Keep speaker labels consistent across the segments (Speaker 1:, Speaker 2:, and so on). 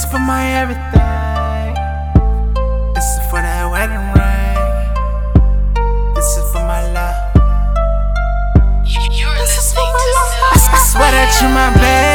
Speaker 1: is for my everything. This is for that wedding ring. This is for my love.
Speaker 2: You're listening to
Speaker 1: I, I swear that you're my baby.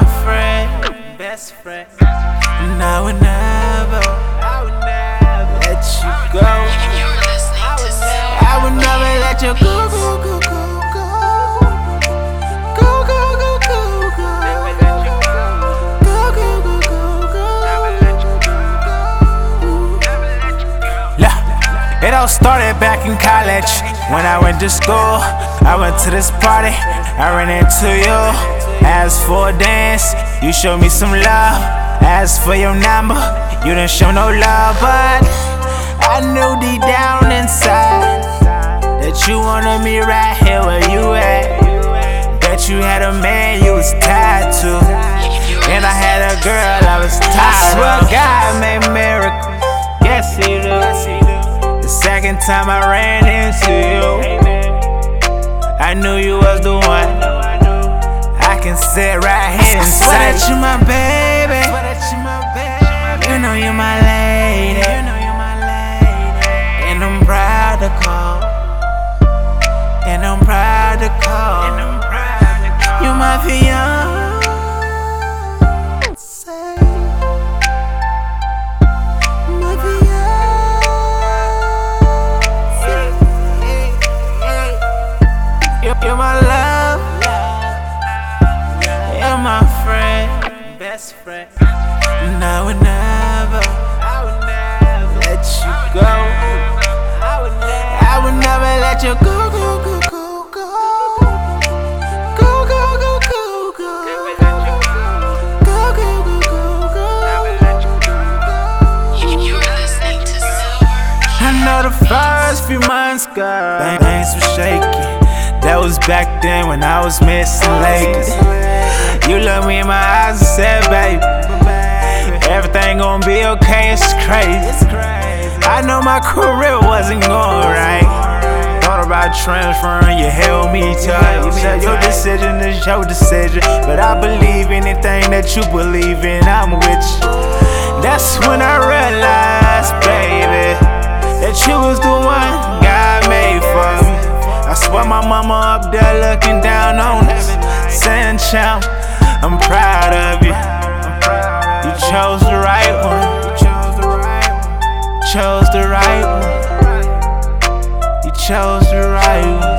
Speaker 1: My friend, best friend. And I all started back in college when I went to school. I went to this party, I ran into you. Asked for a dance, you showed me some love. Asked for your number, you didn't show no love, but I knew deep down inside that you wanted me right here where you at. Bet you had a man you was tied to, and I had a girl I was tired I swear. God made time I ran into you, I knew you was the one. I can sit right here and say that you my baby. You know you're my lady. My friend, best friend. And I would never, I would never let you go. I would never I would never let you go, go, go, go, go. Go, go, go, go, go. Go, go, go, go, go.
Speaker 2: You're listening to Silver.
Speaker 1: I know the first few months, girl, things were shaky. That was back then when I was missing Lakers. You looked me in my eyes and said, baby, everything gonna be okay. It's crazy. I know my career wasn't going right. Thought about transferring, you held me tight. You said your decision is your decision, but I believe anything that you believe in. I'm with you. That's when I realized, baby, that you was the one God made for me. I swear my mama up there looking down on us, saying, "Champ, I'm proud of you. You chose the right one. Chose the right one. You chose the right